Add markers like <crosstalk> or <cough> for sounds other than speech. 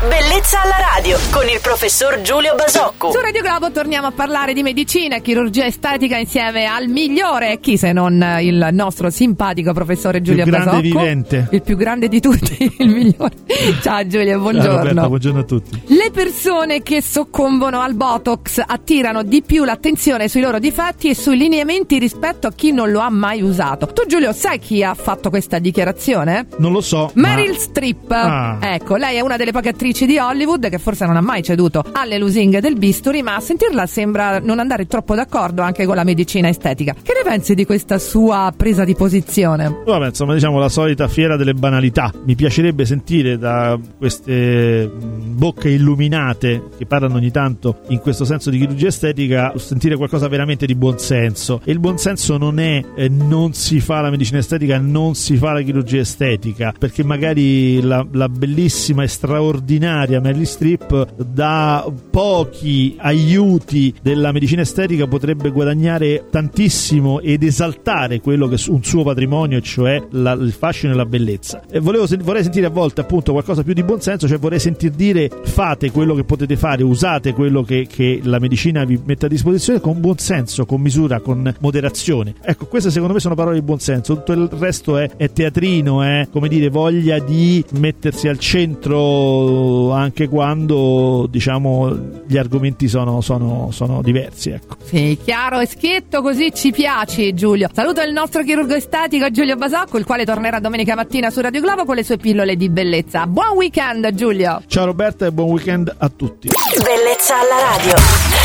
Bellezza alla radio con il professor Giulio Basocco. Su Radio Globo torniamo a parlare di medicina e chirurgia estetica insieme al migliore, chi se non il nostro simpatico professore Giulio più grande Basocco. vivente. Il più grande di tutti, <laughs> il migliore. Ciao Giulio, buongiorno. Ciao Roberta, buongiorno a tutti. Le persone che soccombono al Botox attirano di più l'attenzione sui loro difetti e sui lineamenti rispetto a chi non lo ha mai usato. Tu Giulio sai chi ha fatto questa dichiarazione? Non lo so. Meryl ma... Streep. Ah. Ecco, lei è una delle poche attrici di Hollywood che forse non ha mai ceduto alle lusinghe del bisturi, ma a sentirla sembra non andare troppo d'accordo anche con la medicina estetica. Che ne pensi di questa sua presa di posizione? Vabbè, insomma, diciamo la solita fiera delle banalità. Mi piacerebbe sentire da queste mh, bocche illuminate che parlano ogni tanto in questo senso di chirurgia estetica, sentire qualcosa veramente di buonsenso. E il buonsenso non è eh, non si fa la medicina estetica, non si fa la chirurgia estetica, perché magari la, la bellissima e straordinaria Meryl Streep da pochi aiuti della medicina estetica potrebbe guadagnare tantissimo ed esaltare quello che è un suo patrimonio, cioè la, il fascino e la bellezza. E volevo, vorrei sentire a volte appunto qualcosa più di buonsenso, cioè vorrei sentir dire fate quello che potete fare, usate quello che, che la medicina vi mette a disposizione con buonsenso, con misura, con moderazione. Ecco, queste secondo me sono parole di buonsenso, tutto il resto è, è teatrino, è come dire voglia di mettersi al centro anche quando diciamo gli argomenti sono, sono, sono diversi. Ecco. Sì, chiaro e schietto, così ci piaci Giulio. Saluto il nostro chirurgo estetico Giulio Basocco, il quale tornerà domenica mattina su Radio Globo con le sue pillole di bellezza. Buon weekend Giulio! Ciao Roberta e buon weekend a tutti. Bellezza alla radio.